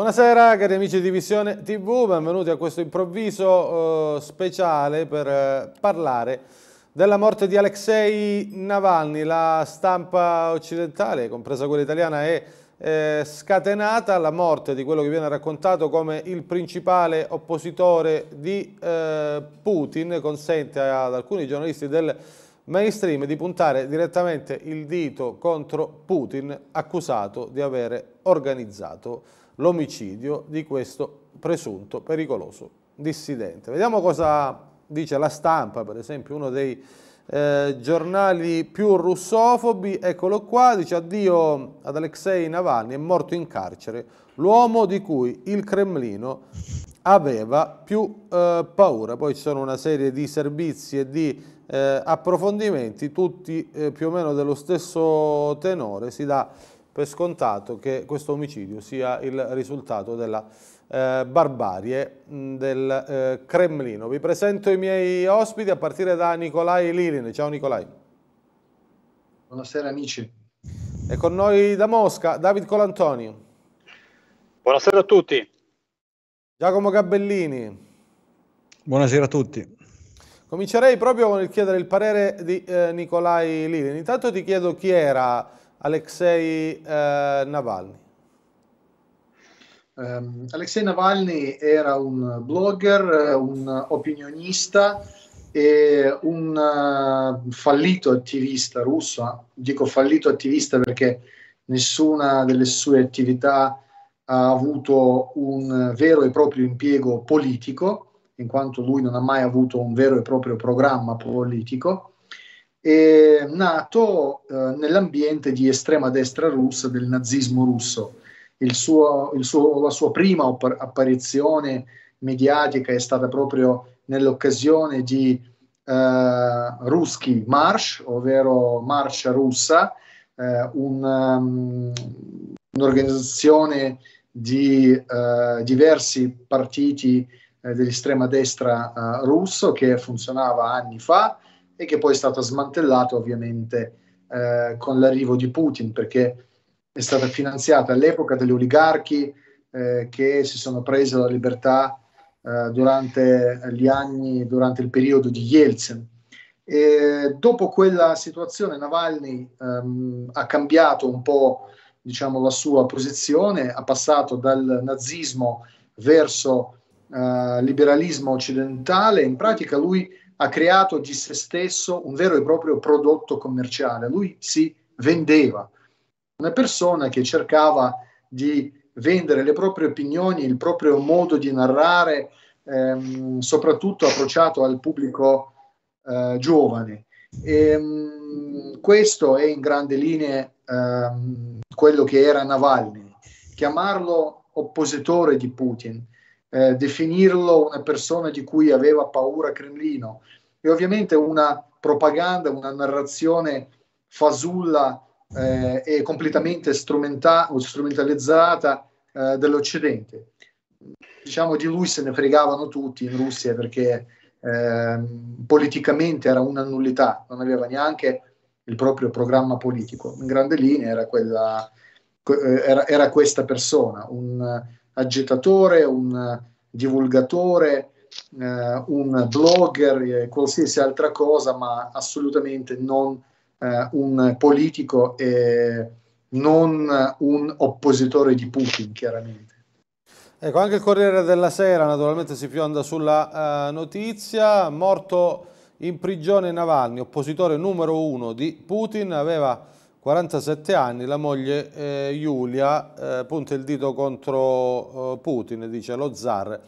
Buonasera cari amici di Visione TV, benvenuti a questo improvviso eh, speciale per eh, parlare della morte di Alexei Navalny. La stampa occidentale, compresa quella italiana, è eh, scatenata alla morte di quello che viene raccontato come il principale oppositore di eh, Putin, consente ad alcuni giornalisti del mainstream di puntare direttamente il dito contro Putin, accusato di avere organizzato l'omicidio di questo presunto pericoloso dissidente. Vediamo cosa dice la stampa, per esempio uno dei eh, giornali più russofobi, eccolo qua, dice addio ad Alexei Navalny, è morto in carcere, l'uomo di cui il Cremlino aveva più eh, paura. Poi ci sono una serie di servizi e di eh, approfondimenti, tutti eh, più o meno dello stesso tenore, si dà per scontato che questo omicidio sia il risultato della eh, barbarie mh, del eh, Cremlino. Vi presento i miei ospiti a partire da Nicolai Lilin. Ciao Nicolai. Buonasera amici. E con noi da Mosca David Colantonio. Buonasera a tutti. Giacomo Gabellini. Buonasera a tutti. Comincerei proprio con il chiedere il parere di eh, Nicolai Lilin. Intanto ti chiedo chi era Alexei eh, Navalny. Um, Alexei Navalny era un blogger, un opinionista e un uh, fallito attivista russo. Dico fallito attivista perché nessuna delle sue attività ha avuto un vero e proprio impiego politico, in quanto lui non ha mai avuto un vero e proprio programma politico è nato eh, nell'ambiente di estrema destra russa, del nazismo russo. Il suo, il suo, la sua prima apparizione mediatica è stata proprio nell'occasione di eh, Ruski March, ovvero Marcia Russa, eh, un, um, un'organizzazione di uh, diversi partiti uh, dell'estrema destra uh, russo che funzionava anni fa e che poi è stato smantellato ovviamente eh, con l'arrivo di Putin perché è stata finanziata all'epoca dagli oligarchi eh, che si sono presi la libertà eh, durante gli anni, durante il periodo di Yeltsin. E dopo quella situazione Navalny ehm, ha cambiato un po' diciamo, la sua posizione, ha passato dal nazismo verso Uh, liberalismo occidentale, in pratica lui ha creato di se stesso un vero e proprio prodotto commerciale. Lui si vendeva, una persona che cercava di vendere le proprie opinioni, il proprio modo di narrare, ehm, soprattutto approcciato al pubblico eh, giovane. E, ehm, questo è in grandi linee ehm, quello che era Navalny. Chiamarlo oppositore di Putin eh, definirlo una persona di cui aveva paura Cremlino e ovviamente una propaganda, una narrazione fasulla eh, e completamente strumenta- strumentalizzata eh, dell'Occidente. Diciamo di lui se ne fregavano tutti in Russia perché eh, politicamente era una nullità, non aveva neanche il proprio programma politico. In grande linea era, quella, eh, era, era questa persona, un agitatore, un divulgatore, eh, un blogger e qualsiasi altra cosa, ma assolutamente non eh, un politico e non un oppositore di Putin, chiaramente. Ecco, anche il Corriere della Sera naturalmente si fionda sulla uh, notizia, morto in prigione Navalny, oppositore numero uno di Putin, aveva 47 anni, la moglie eh, Giulia eh, punta il dito contro eh, Putin, dice lo zar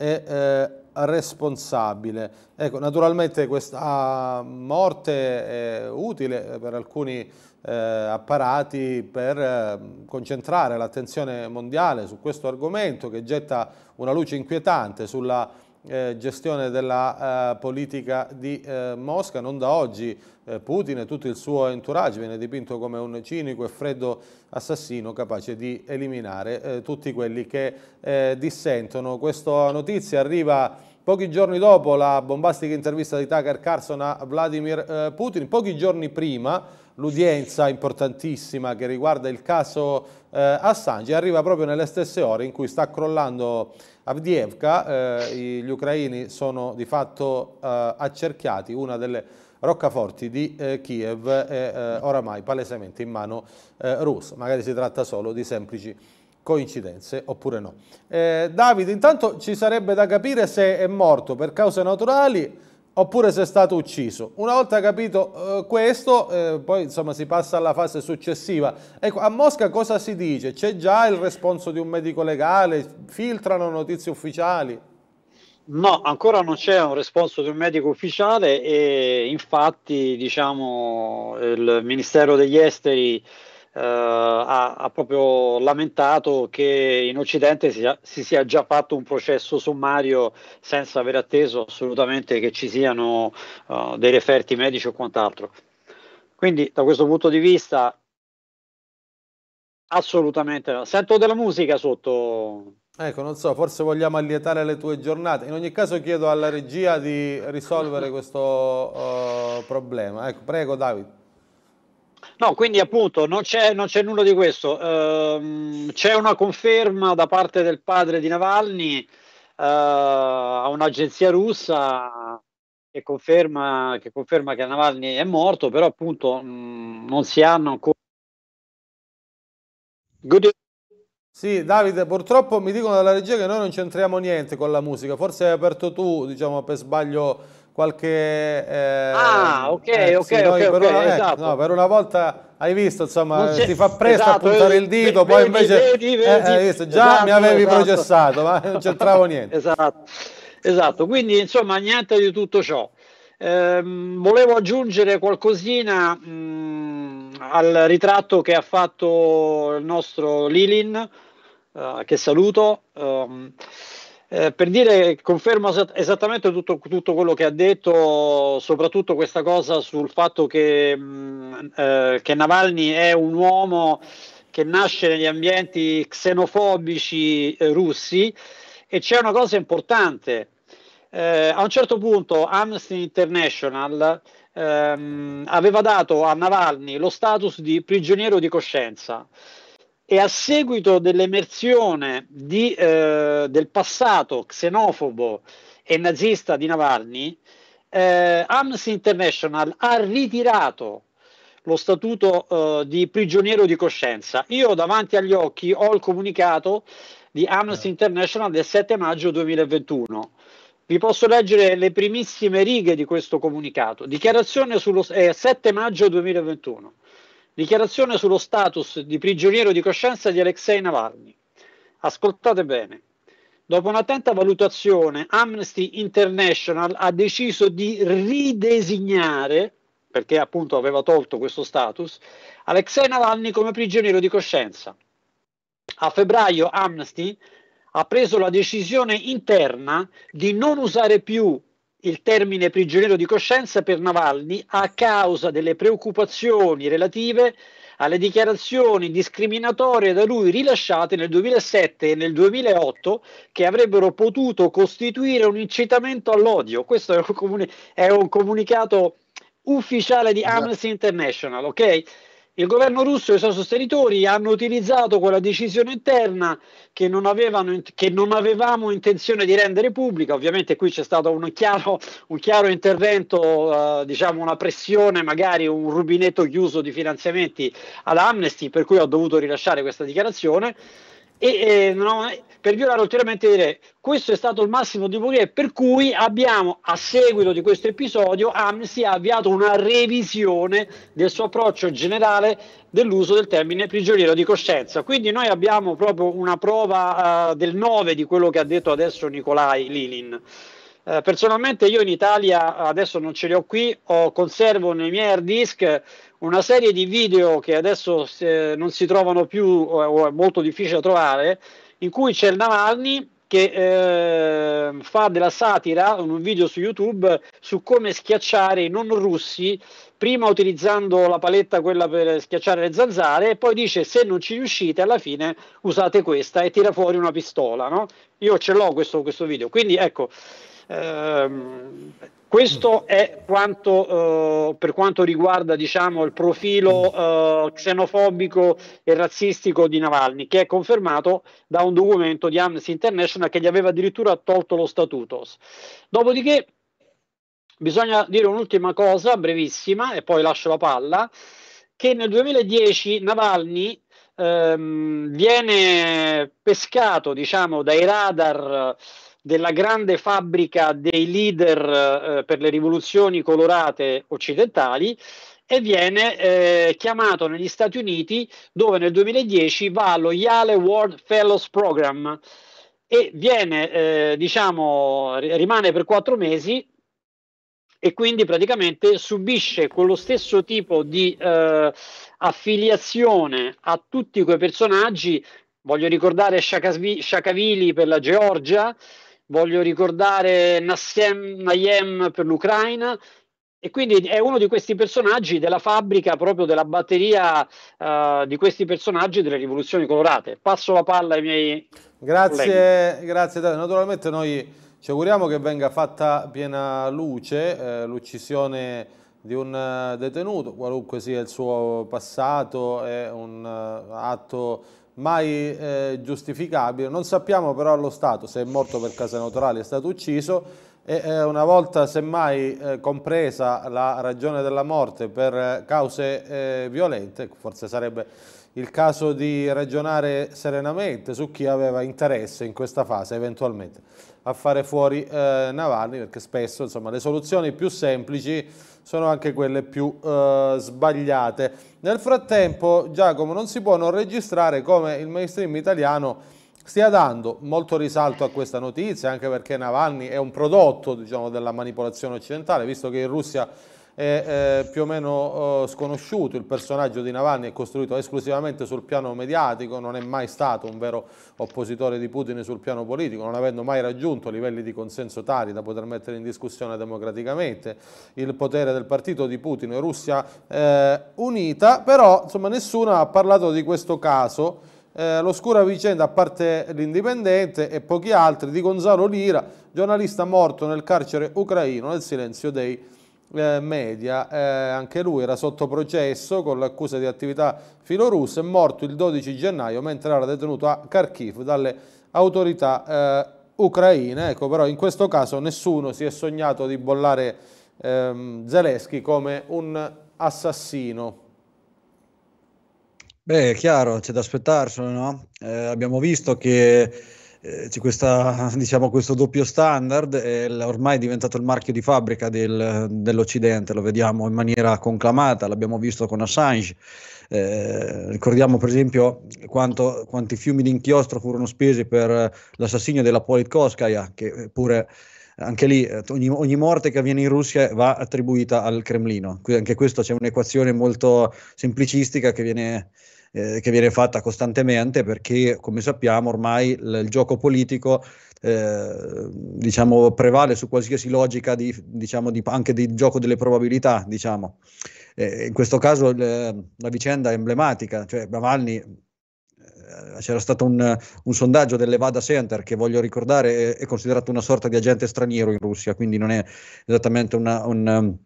è eh, responsabile. Ecco, naturalmente questa morte è utile per alcuni eh, apparati per eh, concentrare l'attenzione mondiale su questo argomento che getta una luce inquietante sulla eh, gestione della eh, politica di eh, Mosca. Non da oggi eh, Putin e tutto il suo entourage viene dipinto come un cinico e freddo assassino capace di eliminare eh, tutti quelli che eh, dissentono. Questa notizia arriva pochi giorni dopo la bombastica intervista di Tucker Carlson a Vladimir Putin, pochi giorni prima l'udienza importantissima che riguarda il caso eh, Assange arriva proprio nelle stesse ore in cui sta crollando Avdiivka, eh, gli ucraini sono di fatto eh, accerchiati, una delle roccaforti di eh, Kiev è eh, oramai palesemente in mano eh, russa, magari si tratta solo di semplici coincidenze oppure no. Davide, intanto ci sarebbe da capire se è morto per cause naturali oppure se è stato ucciso. Una volta capito eh, questo, eh, poi insomma si passa alla fase successiva. Ecco, a Mosca cosa si dice? C'è già il responso di un medico legale? Filtrano notizie ufficiali? No, ancora non c'è un responso di un medico ufficiale e infatti diciamo il Ministero degli Esteri ha, ha, proprio lamentato che in Occidente si, si, sia già fatto un processo sommario senza aver atteso assolutamente che ci siano uh, dei referti medici o quant'altro. Quindi da questo punto di vista assolutamente no. Sento della musica sotto. Ecco, non so, forse vogliamo allietare le tue giornate. In ogni caso chiedo alla regia di risolvere questo uh, problema. Ecco, prego Davide. No, quindi appunto non c'è, non c'è nulla di questo. Uh, c'è una conferma da parte del padre di Navalny uh, a un'agenzia russa che conferma, che conferma che Navalny è morto, però appunto mh, non si hanno ancora. Good sì, Davide, purtroppo mi dicono dalla regia che noi non c'entriamo niente con la musica, forse hai aperto tu, diciamo, per sbaglio qualche... Eh, ah, ok, eh, ok, sì, ok, per, okay, una, eh, esatto. no, per una volta hai visto, insomma, si fa presto esatto, a puntare il dito, vedi, poi invece... Vedi, vedi, eh, hai visto, già esatto, mi avevi esatto. processato, ma non c'entravo niente. esatto, esatto, quindi insomma niente di tutto ciò. Ehm, volevo aggiungere qualcosina mh, mm, al ritratto che ha fatto il nostro Lilin, uh, che saluto. Um, eh, per dire, confermo esattamente tutto, tutto, quello che ha detto, soprattutto questa cosa sul fatto che, mh, mm, eh, che Navalny è un uomo che nasce negli ambienti xenofobici eh, russi e c'è una cosa importante. Eh, a un certo punto Amnesty International ehm, aveva dato a Navalny lo status di prigioniero di coscienza e a seguito dell'emersione di, eh, del passato xenofobo e nazista di Navalny, eh, Amnesty International ha ritirato lo statuto eh, di prigioniero di coscienza. Io davanti agli occhi ho il comunicato di Amnesty eh. International del 7 maggio 2021. Vi posso leggere le primissime righe di questo comunicato. Dichiarazione sullo eh, 7 maggio 2021. Dichiarazione sullo status di prigioniero di coscienza di Alexei Navalny. Ascoltate bene. Dopo un'attenta valutazione, Amnesty International ha deciso di ridesignare, perché appunto aveva tolto questo status, Alexei Navalny come prigioniero di coscienza. A febbraio Amnesty ha preso la decisione interna di non usare più il termine prigioniero di coscienza per Navalny a causa delle preoccupazioni relative alle dichiarazioni discriminatorie da lui rilasciate nel 2007 e nel 2008 che avrebbero potuto costituire un incitamento all'odio. Questo è un, comuni- è un comunicato ufficiale di Amnesty International, ok? Il governo russo e i suoi sostenitori hanno utilizzato quella decisione interna che non, avevano, che non avevamo intenzione di rendere pubblica. Ovviamente qui c'è stato un chiaro, un chiaro intervento, eh, diciamo una pressione, magari un rubinetto chiuso di finanziamenti all'Amnesty, per cui ho dovuto rilasciare questa dichiarazione e eh, no, per violare ulteriormente dire questo è stato il massimo di potere per cui abbiamo a seguito di questo episodio Amnesty ha avviato una revisione del suo approccio generale dell'uso del termine prigioniero di coscienza. Quindi noi abbiamo proprio una prova uh, del 9 di quello che ha detto adesso Nicolai Lilin uh, personalmente io in Italia adesso non ce li ho qui ho, conservo nei miei hard disk una serie di video che adesso eh, non si trovano più o è molto difficile trovare, in cui c'è il Navalny che eh, fa della satira, un video su YouTube, su come schiacciare i non russi, prima utilizzando la paletta quella per schiacciare le zanzare, e poi dice se non ci riuscite alla fine usate questa e tira fuori una pistola. No? Io ce l'ho questo, questo video, quindi ecco, ehm, questo è quanto, eh, per quanto riguarda diciamo, il profilo eh, xenofobico e razzistico di Navalny, che è confermato da un documento di Amnesty International che gli aveva addirittura tolto lo statuto. Dopodiché bisogna dire un'ultima cosa, brevissima, e poi lascio la palla, che nel 2010 Navalny ehm, viene pescato diciamo, dai radar della grande fabbrica dei leader eh, per le rivoluzioni colorate occidentali e viene eh, chiamato negli Stati Uniti dove nel 2010 va allo Yale World Fellows Program e viene, eh, diciamo, rimane per quattro mesi e quindi praticamente subisce quello stesso tipo di eh, affiliazione a tutti quei personaggi. Voglio ricordare Shakavili per la Georgia, voglio ricordare Nassem Nayem per l'Ucraina e quindi è uno di questi personaggi della fabbrica proprio della batteria uh, di questi personaggi delle rivoluzioni colorate. Passo la palla ai miei Grazie, colleghi. grazie. Naturalmente noi ci auguriamo che venga fatta piena luce eh, l'uccisione di un uh, detenuto, qualunque sia il suo passato, è un uh, atto mai eh, giustificabile. Non sappiamo però allo Stato se è morto per case naturali, è stato ucciso e eh, una volta semmai eh, compresa la ragione della morte per cause eh, violente, forse sarebbe il caso di ragionare serenamente su chi aveva interesse in questa fase eventualmente a fare fuori eh, Navalny perché spesso insomma, le soluzioni più semplici sono anche quelle più eh, sbagliate. Nel frattempo Giacomo non si può non registrare come il mainstream italiano stia dando molto risalto a questa notizia anche perché Navalny è un prodotto diciamo, della manipolazione occidentale visto che in Russia è eh, più o meno eh, sconosciuto, il personaggio di Navalny è costruito esclusivamente sul piano mediatico, non è mai stato un vero oppositore di Putin sul piano politico, non avendo mai raggiunto livelli di consenso tali da poter mettere in discussione democraticamente il potere del partito di Putin. E Russia eh, unita, però insomma, nessuno ha parlato di questo caso, eh, l'oscura vicenda a parte l'indipendente e pochi altri di Gonzalo Lira, giornalista morto nel carcere ucraino nel silenzio dei eh, media, eh, anche lui era sotto processo con l'accusa di attività filorusse, è morto il 12 gennaio mentre era detenuto a Kharkiv dalle autorità eh, ucraine. Ecco, però in questo caso nessuno si è sognato di bollare ehm, Zelensky come un assassino. Beh, è chiaro, c'è da aspettarselo, no? Eh, abbiamo visto che eh, c'è questa, diciamo, questo doppio standard, è ormai è diventato il marchio di fabbrica del, dell'Occidente, lo vediamo in maniera conclamata, l'abbiamo visto con Assange. Eh, ricordiamo per esempio quanto, quanti fiumi di inchiostro furono spesi per l'assassinio della Politkovskaya, che pure anche lì ogni, ogni, morte che avviene in Russia va attribuita al Cremlino. Anche questo c'è un'equazione molto semplicistica che viene eh, che viene fatta costantemente perché, come sappiamo, ormai il, il gioco politico eh, diciamo, prevale su qualsiasi logica di, diciamo, di, anche di gioco delle probabilità. Diciamo. Eh, in questo caso le, la vicenda è emblematica, cioè Navalny eh, c'era stato un, un, sondaggio dell'Evada Center che voglio ricordare è, è, considerato una sorta di agente straniero in Russia, quindi non è esattamente una, un,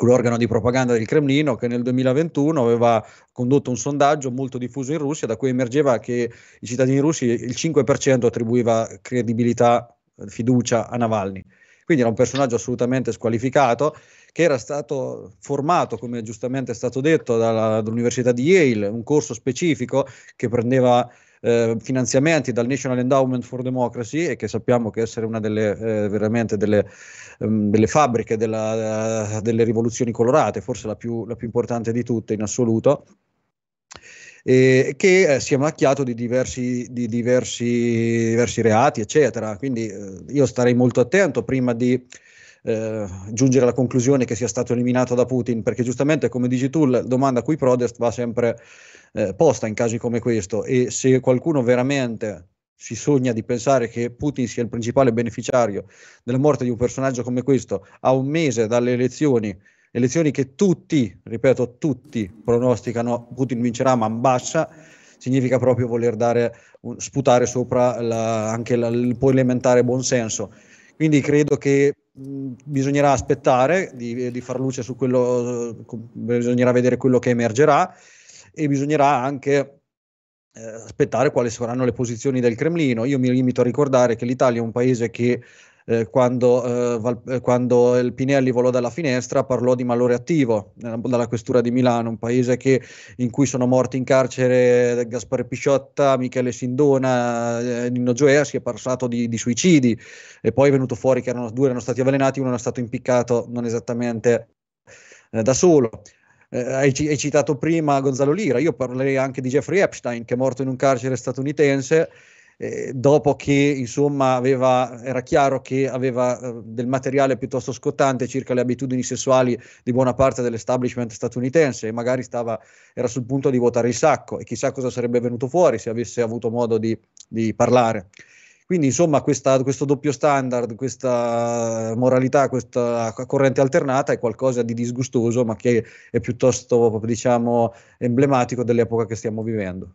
um, un organo di propaganda del Cremlino che nel 2021 aveva condotto un sondaggio molto diffuso in Russia da cui emergeva che i cittadini russi il 5% attribuiva credibilità, fiducia a Navalny. Quindi era un personaggio assolutamente squalificato che era stato formato, come giustamente è stato detto, dalla, dall'Università di Yale, un corso specifico che prendeva eh, finanziamenti dal National Endowment for Democracy e che sappiamo che essere una delle eh, veramente delle, um, delle fabbriche della, uh, delle rivoluzioni colorate, forse la più, la più importante di tutte in assoluto eh, che eh, si è macchiato di diversi, di diversi, diversi reati, eccetera. Quindi eh, io starei molto attento prima di eh, giungere alla conclusione che sia stato eliminato da Putin, perché giustamente, come dici tu, la domanda qui prodest va sempre eh, posta in casi come questo e se qualcuno veramente si sogna di pensare che Putin sia il principale beneficiario della morte di un personaggio come questo a un mese dalle elezioni, elezioni che tutti, ripeto, tutti pronosticano Putin vincerà ma bassa, significa proprio voler dare, sputare sopra la, anche la, il poi elementare buonsenso. Quindi credo che bisognerà aspettare di, di, far luce su quello, bisognerà vedere quello che emergerà e bisognerà anche eh, aspettare quali saranno le posizioni del Cremlino. Io mi limito a ricordare che l'Italia è un paese che eh, quando, eh, Val, eh, quando, il Pinelli volò dalla finestra parlò di malore attivo eh, dalla questura di Milano, un paese che, in cui sono morti in carcere Gaspare Pisciotta, Michele Sindona, eh, Nino Gioea, si è parlato di, di, suicidi e poi è venuto fuori che erano, due erano stati avvelenati, uno era stato impiccato non esattamente eh, da solo. Eh, hai, hai, citato prima Gonzalo Lira, io parlerei anche di Jeffrey Epstein che è morto in un carcere statunitense eh, dopo che insomma aveva, era chiaro che aveva eh, del materiale piuttosto scottante circa le abitudini sessuali di buona parte dell'establishment statunitense e magari stava, era sul punto di votare il sacco e chissà cosa sarebbe venuto fuori se avesse avuto modo di, di parlare. Quindi insomma questa, questo doppio standard, questa moralità, questa corrente alternata è qualcosa di disgustoso ma che è piuttosto diciamo emblematico dell'epoca che stiamo vivendo.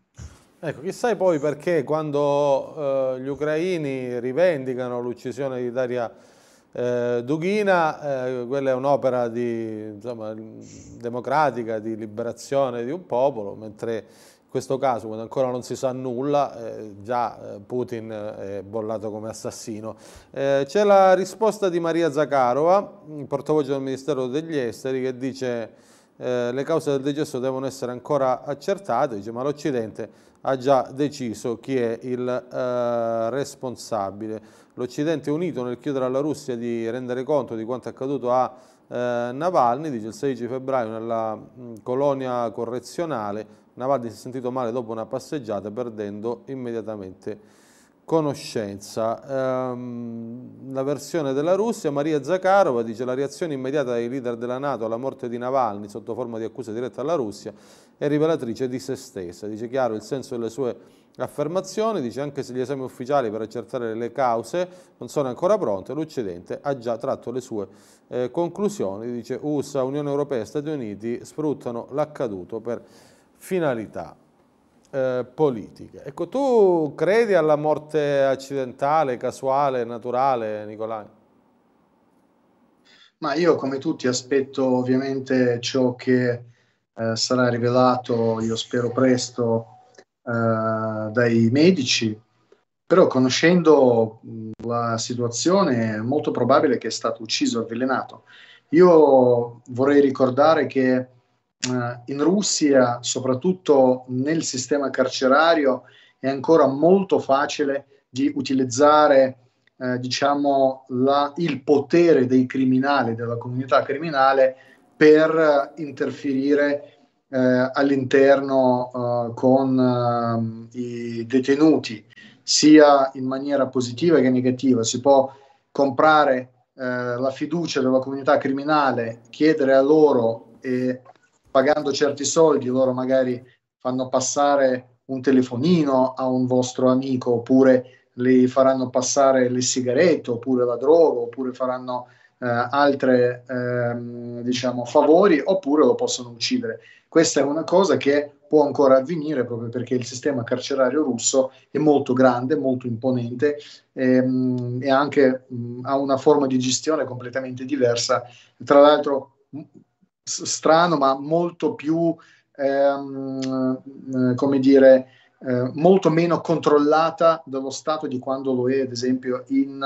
Ecco, chissà poi perché quando eh, gli ucraini rivendicano l'uccisione di Daria eh, Dughina, eh, quella è un'opera democratica, di liberazione di un popolo, mentre questo caso, quando ancora non si sa nulla, eh, già eh, Putin è bollato come assassino. Eh, c'è la risposta di Maria Zakharova, portavoce del Ministero degli Esteri, che dice eh, le cause del decesso devono essere ancora accertate, dice, ma l'Occidente ha già deciso chi è il eh, responsabile. L'Occidente è unito nel chiedere alla Russia di rendere conto di quanto accaduto a eh, Navalny, dice il 16 febbraio nella mh, colonia correzionale, Navalny si è sentito male dopo una passeggiata perdendo immediatamente conoscenza. Um, la versione della Russia, Maria Zakharova dice la reazione immediata dei leader della Nato alla morte di Navalny sotto forma di accusa diretta alla Russia è rivelatrice di se stessa. Dice chiaro il senso delle sue affermazioni, dice anche se gli esami ufficiali per accertare le cause non sono ancora pronti, l'Occidente ha già tratto le sue eh, conclusioni, dice USA, Unione Europea e Stati Uniti sfruttano l'accaduto per finalità eh, politiche. Ecco, tu credi alla morte accidentale, casuale, naturale, Nicolai? Ma io come tutti aspetto ovviamente ciò che eh, sarà rivelato, io spero presto, eh, dai medici, però conoscendo la situazione è molto probabile che è stato ucciso, avvelenato. Io vorrei ricordare che in Russia, soprattutto nel sistema carcerario, è ancora molto facile di utilizzare eh, diciamo, la, il potere dei criminali, della comunità criminale, per interferire eh, all'interno eh, con eh, i detenuti, sia in maniera positiva che negativa. Si può comprare eh, la fiducia della comunità criminale, chiedere a loro e pagando certi soldi loro magari fanno passare un telefonino a un vostro amico oppure le faranno passare le sigarette oppure la droga oppure faranno eh, altre ehm, diciamo, favori oppure lo possono uccidere. Questa è una cosa che può ancora avvenire proprio perché il sistema carcerario russo è molto grande, molto imponente ehm, e anche mh, ha una forma di gestione completamente diversa. Tra l'altro, strano, ma molto più, ehm, eh, come dire, eh, molto meno controllata dallo Stato di quando lo è, ad esempio, in,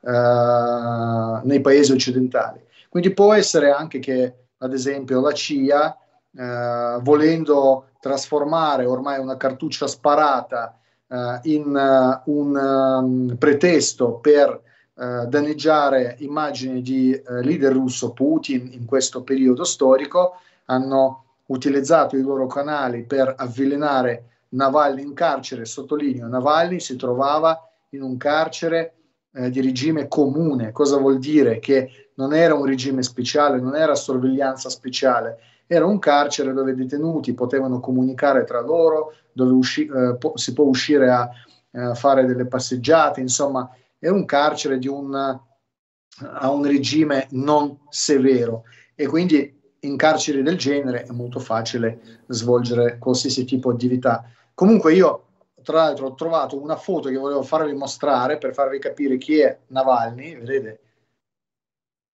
eh, nei paesi occidentali. Quindi può essere anche che, ad esempio, la CIA eh, volendo trasformare ormai una cartuccia sparata eh, in uh, un um, pretesto per uh, danneggiare immagini di uh, leader russo Putin in questo periodo storico, hanno utilizzato i loro canali per avvelenare Navalny in carcere. Sottolineo, Navalny si trovava in un carcere eh, di regime comune. Cosa vuol dire? Che non era un regime speciale, non era sorveglianza speciale, era un carcere dove i detenuti potevano comunicare tra loro, dove usci- eh, po- si può uscire a eh, fare delle passeggiate, insomma, è un carcere di un, a un regime non severo e quindi in carceri del genere è molto facile svolgere qualsiasi tipo di attività. Comunque io tra l'altro ho trovato una foto che volevo farvi mostrare per farvi capire chi è Navalny, vedete?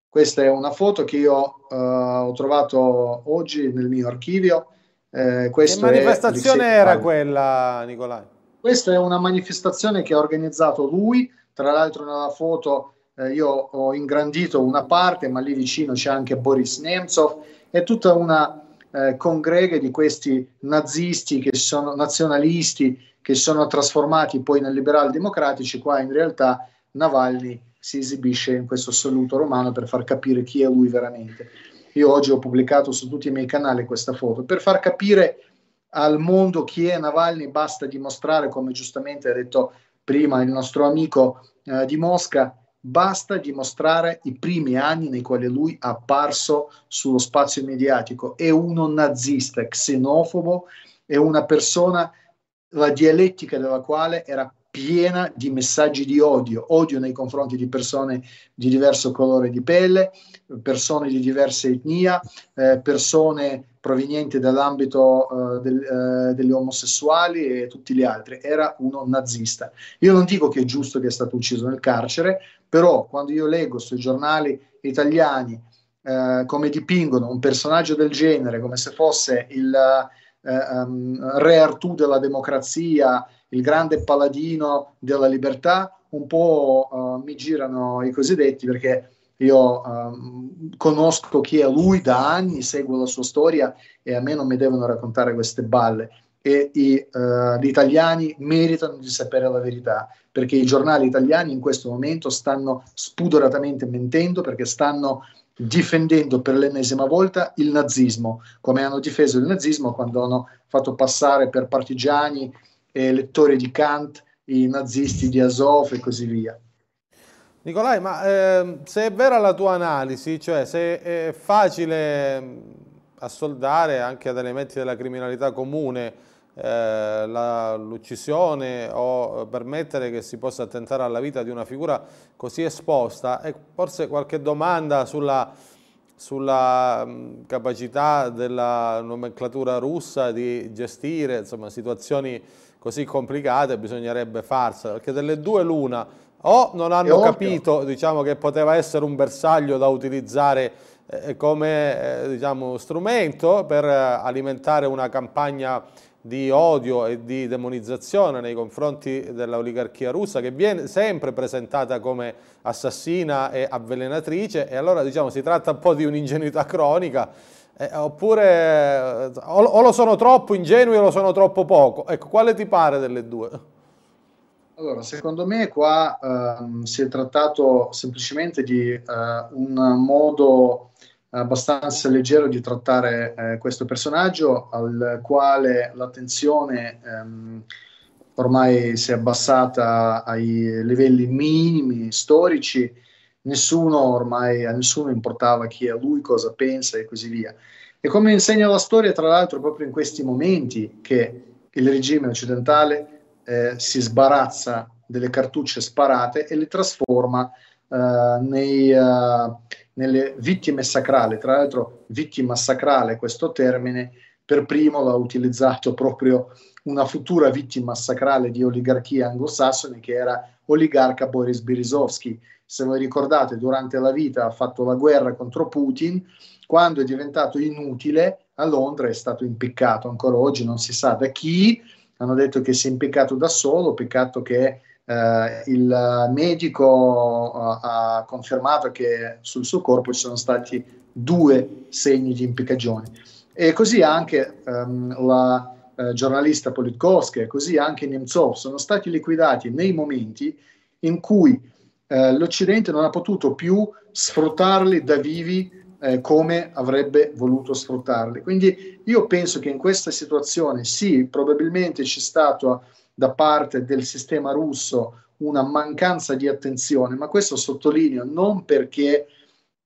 Questa è una foto che io uh, ho trovato oggi nel mio archivio. Eh, che manifestazione era quella, Nicolai? Questa è una manifestazione che ha organizzato lui. Tra l'altro, nella foto eh, io ho ingrandito una parte, ma lì vicino c'è anche Boris Nemtsov. È tutta una eh, congrega di questi nazisti che sono nazionalisti che sono trasformati poi nel liberal democratici. Qua in realtà Navalny si esibisce in questo saluto romano per far capire chi è lui veramente. Io oggi ho pubblicato su tutti i miei canali questa foto per far capire al mondo chi è Navalny, basta dimostrare, come giustamente ha detto prima il nostro amico eh, di Mosca, basta dimostrare i primi anni nei quali lui è apparso sullo spazio mediatico. È uno nazista, xenofobo, è una persona la dialettica della quale era piena di messaggi di odio, odio nei confronti di persone di diverso colore di pelle, persone di diversa etnia, eh, persone provenienti dall'ambito eh, del, eh, degli omosessuali e tutti gli altri. Era uno nazista. Io non dico che è giusto che è stato ucciso nel carcere, però quando io leggo sui giornali italiani eh, come dipingono un personaggio del genere, come se fosse il um, re Artù della democrazia, il grande paladino della libertà, un po' uh, mi girano i cosiddetti perché io um, conosco chi è lui da anni, seguo la sua storia e a me non mi devono raccontare queste balle. E i, uh, gli italiani meritano di sapere la verità perché i giornali italiani in questo momento stanno spudoratamente mentendo perché stanno difendendo per l'ennesima volta il nazismo, come hanno difeso il nazismo quando hanno fatto passare per partigiani e lettori di Kant, i nazisti di Azov e così via. Nicolai, ma eh, se è vera la tua analisi, cioè se è facile mm, assoldare anche ad elementi della criminalità comune eh, l'uccisione o permettere che si possa attentare alla vita di una figura così esposta, e forse qualche domanda sulla, sulla mh, capacità della nomenclatura russa di gestire insomma, situazioni così complicate bisognerebbe farsela, perché delle due l'una, o non hanno capito diciamo, che poteva essere un bersaglio da utilizzare eh, come eh, diciamo, strumento per eh, alimentare una campagna di odio e di demonizzazione nei confronti dell'oligarchia russa che viene sempre presentata come assassina e avvelenatrice e allora diciamo si tratta un po' di un'ingenuità cronica eh, oppure o, o, lo sono troppo ingenui o lo sono troppo poco. Ecco, quale ti pare delle due? Allora, secondo me qua uh, si è trattato semplicemente di uh, un modo abbastanza leggero di trattare eh, questo personaggio al quale l'attenzione ehm, ormai si è abbassata ai livelli minimi storici nessuno ormai, a nessuno importava chi è lui, cosa pensa e così via. E come insegna la storia, tra l'altro, proprio in questi momenti che il regime occidentale eh, si sbarazza delle cartucce sparate e le trasforma eh, nei, uh, nelle vittime sacrali. Tra l'altro, vittima sacrale, questo termine, per primo l'ha utilizzato proprio una futura vittima sacrale di oligarchia anglosassone che era oligarca Boris Berezovsky. Se voi ricordate, durante la vita ha fatto la guerra contro Putin, quando è diventato inutile a Londra è stato impiccato, ancora oggi non si sa da chi, hanno detto che si è impiccato da solo, peccato che eh, il medico uh, ha confermato che sul suo corpo ci sono stati due segni di impiccagione. E così anche um, la eh, giornalista Politkovskaya, così anche Nemtsov sono stati liquidati nei momenti in cui eh, l'Occidente non ha potuto più sfruttarli da vivi eh, come avrebbe voluto sfruttarli. Quindi io penso che in questa situazione sì, probabilmente c'è stato da parte del sistema russo una mancanza di attenzione, ma questo sottolineo non perché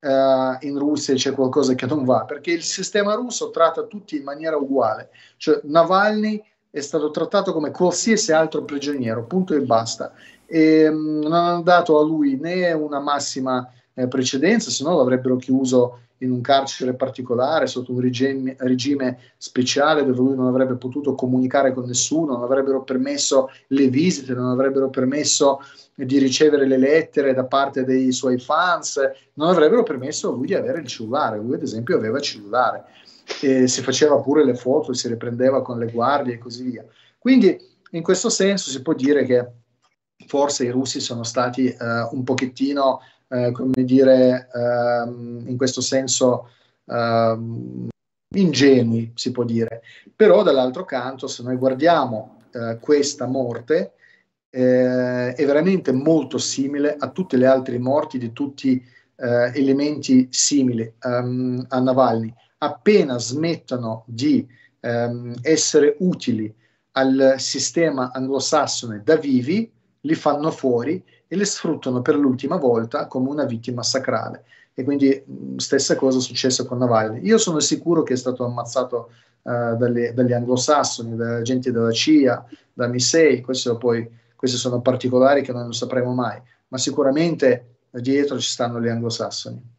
uh, in Russia c'è qualcosa che non va, perché il sistema russo tratta tutti in maniera uguale, cioè Navalny è stato trattato come qualsiasi altro prigioniero, punto e basta. E, um, non hanno dato a lui né una massima eh, precedenza, se no l'avrebbero chiuso in un carcere particolare, sotto un regime, regime, speciale dove lui non avrebbe potuto comunicare con nessuno, non avrebbero permesso le visite, non avrebbero permesso di ricevere le lettere da parte dei suoi fans, non avrebbero permesso a lui di avere il cellulare. Lui, ad esempio, aveva il cellulare e si faceva pure le foto, si riprendeva con le guardie e così via. Quindi, in questo senso, si può dire che forse i russi sono stati eh, un pochettino eh, come dire, ehm, in questo senso ehm, ingenui, si può dire. Però dall'altro canto, se noi guardiamo eh, questa morte, eh, è veramente molto simile a tutte le altre morti di tutti eh, elementi simili um, a Navalny. Appena smettono di um, essere utili al sistema anglosassone da vivi, li fanno fuori e le sfruttano per l'ultima volta come una vittima sacrale. E quindi stessa cosa è successa con Navalny. Io sono sicuro che è stato ammazzato uh, dalle, dagli anglosassoni, da gente della CIA, da Missei, poi, questi sono particolari che noi non sapremo mai, ma sicuramente dietro ci stanno gli anglosassoni.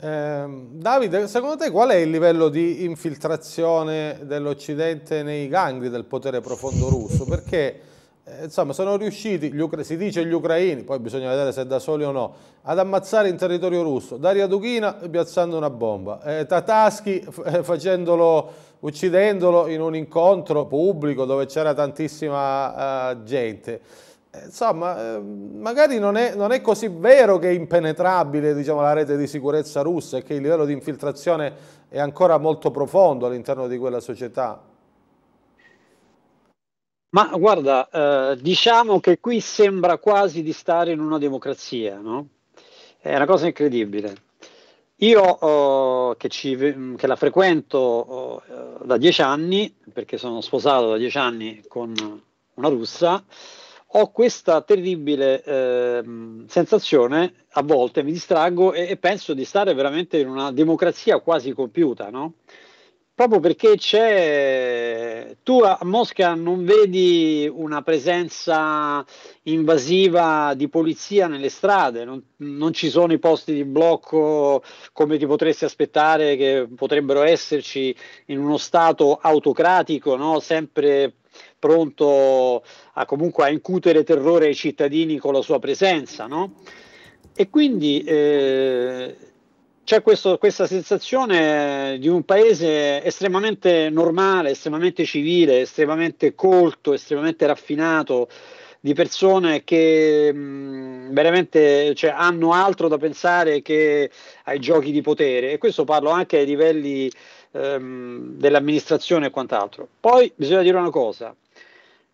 Eh, Davide, secondo te qual è il livello di infiltrazione dell'Occidente nei gangli del potere profondo russo? Perché eh, insomma sono riusciti, si dice gli ucraini, poi bisogna vedere se da soli o no, ad ammazzare in territorio russo Daria Dughina piazzando una bomba, eh, Tataschi eh, uccidendolo in un incontro pubblico dove c'era tantissima uh, gente. Eh, insomma, eh, magari non è, non è, così vero che è impenetrabile diciamo, la rete di sicurezza russa e che il livello di infiltrazione è ancora molto profondo all'interno di quella società. Ma guarda, eh, diciamo che qui sembra quasi di stare in una democrazia, no? È una cosa incredibile. Io oh, che, ci, che, la frequento oh, da dieci anni, perché sono sposato da dieci anni con una russa, ho questa terribile eh, sensazione, a volte mi distraggo e, e, penso di stare veramente in una democrazia quasi compiuta, no? Proprio perché c'è tu a Mosca non vedi una presenza invasiva di polizia nelle strade, non, non, ci sono i posti di blocco come ti potresti aspettare che potrebbero esserci in uno stato autocratico, no? sempre pronto a comunque a incutere terrore ai cittadini con la sua presenza, no? E quindi eh, c'è questo, questa sensazione di un paese estremamente normale, estremamente civile, estremamente colto, estremamente raffinato, di persone che mh, veramente cioè, hanno altro da pensare che ai giochi di potere e questo parlo anche ai livelli ehm, dell'amministrazione e quant'altro. Poi bisogna dire una cosa,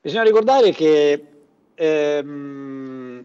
bisogna ricordare che ehm,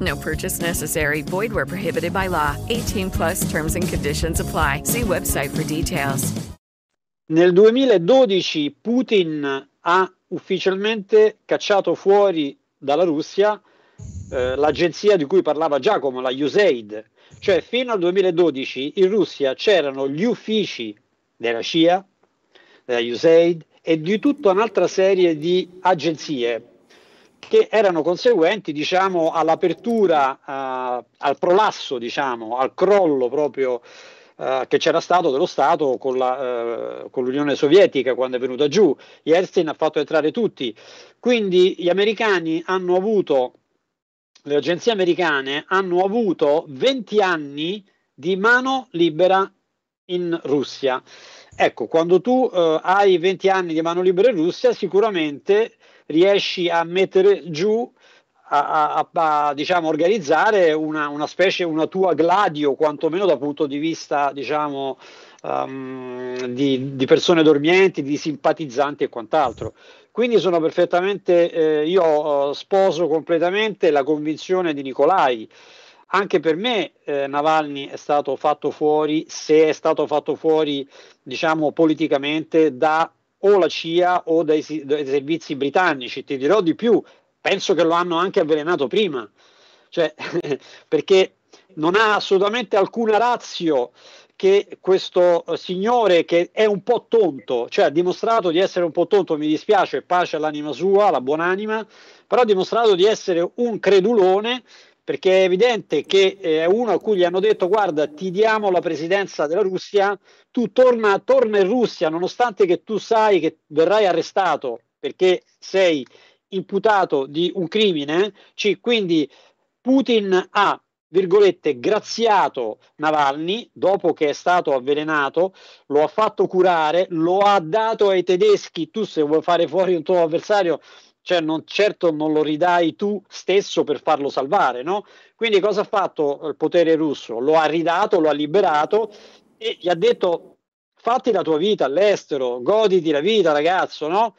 No purchase necessary. Void where prohibited by law. 18 plus terms and conditions apply. See website for details. nel 2012 Putin ha ufficialmente cacciato fuori dalla Russia eh, l'agenzia di cui parlava Giacomo, la USAID. Cioè fino al 2012 in Russia c'erano gli uffici della CIA, della USAID e di tutta un'altra serie di agenzie che erano conseguenti diciamo, all'apertura, uh, al prolasso, diciamo, al crollo proprio uh, che c'era stato dello Stato con, la, uh, con, l'Unione Sovietica quando è venuta giù. Yeltsin ha fatto entrare tutti. Quindi gli americani hanno avuto, le agenzie americane hanno avuto 20 anni di mano libera in Russia. Ecco, quando tu hai 20 anni di mano libera in Russia, sicuramente riesci a mettere giù a, a, a diciamo, organizzare una, una, specie, una tua gladio, quantomeno dal punto di vista diciamo, um, di, di, persone dormienti, di simpatizzanti e quant'altro. Quindi sono perfettamente, eh, io sposo completamente la convinzione di Nicolai. Anche per me eh, Navalny è stato fatto fuori, se è stato fatto fuori, diciamo, politicamente da o la CIA o dai, dai servizi britannici. Ti dirò di più, penso che lo hanno anche avvelenato prima, cioè, perché non ha assolutamente alcuna razio che questo signore che è un po' tonto, cioè ha dimostrato di essere un po' tonto, mi dispiace, pace all'anima sua, la buonanima, però ha dimostrato di essere un credulone perché è evidente che è uno a cui gli hanno detto guarda ti diamo la presidenza della Russia, tu torna, torna in Russia nonostante che tu sai che verrai arrestato perché sei imputato di un crimine, quindi Putin ha virgolette, graziato Navalny dopo che è stato avvelenato, lo ha fatto curare, lo ha dato ai tedeschi, tu se vuoi fare fuori un tuo avversario cioè non, certo non lo ridai tu stesso per farlo salvare, no? Quindi cosa ha fatto il potere russo? Lo ha ridato, lo ha liberato e gli ha detto fatti la tua vita all'estero, goditi la vita ragazzo, no?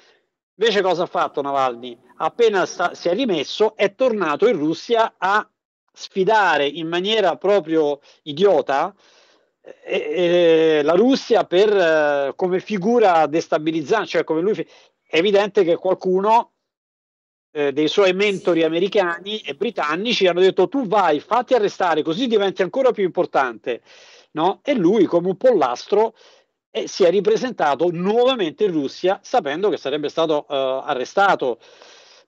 Invece cosa ha fatto Navalny? Appena sta, si è rimesso è tornato in Russia a sfidare in maniera proprio idiota e, e, la Russia per, eh, come figura destabilizzante, cioè come lui... È evidente che qualcuno eh, dei suoi mentori americani e britannici hanno detto tu vai, fatti arrestare, così diventi ancora più importante. No? E lui, come un pollastro, eh, si è ripresentato nuovamente in Russia sapendo che sarebbe stato eh, arrestato,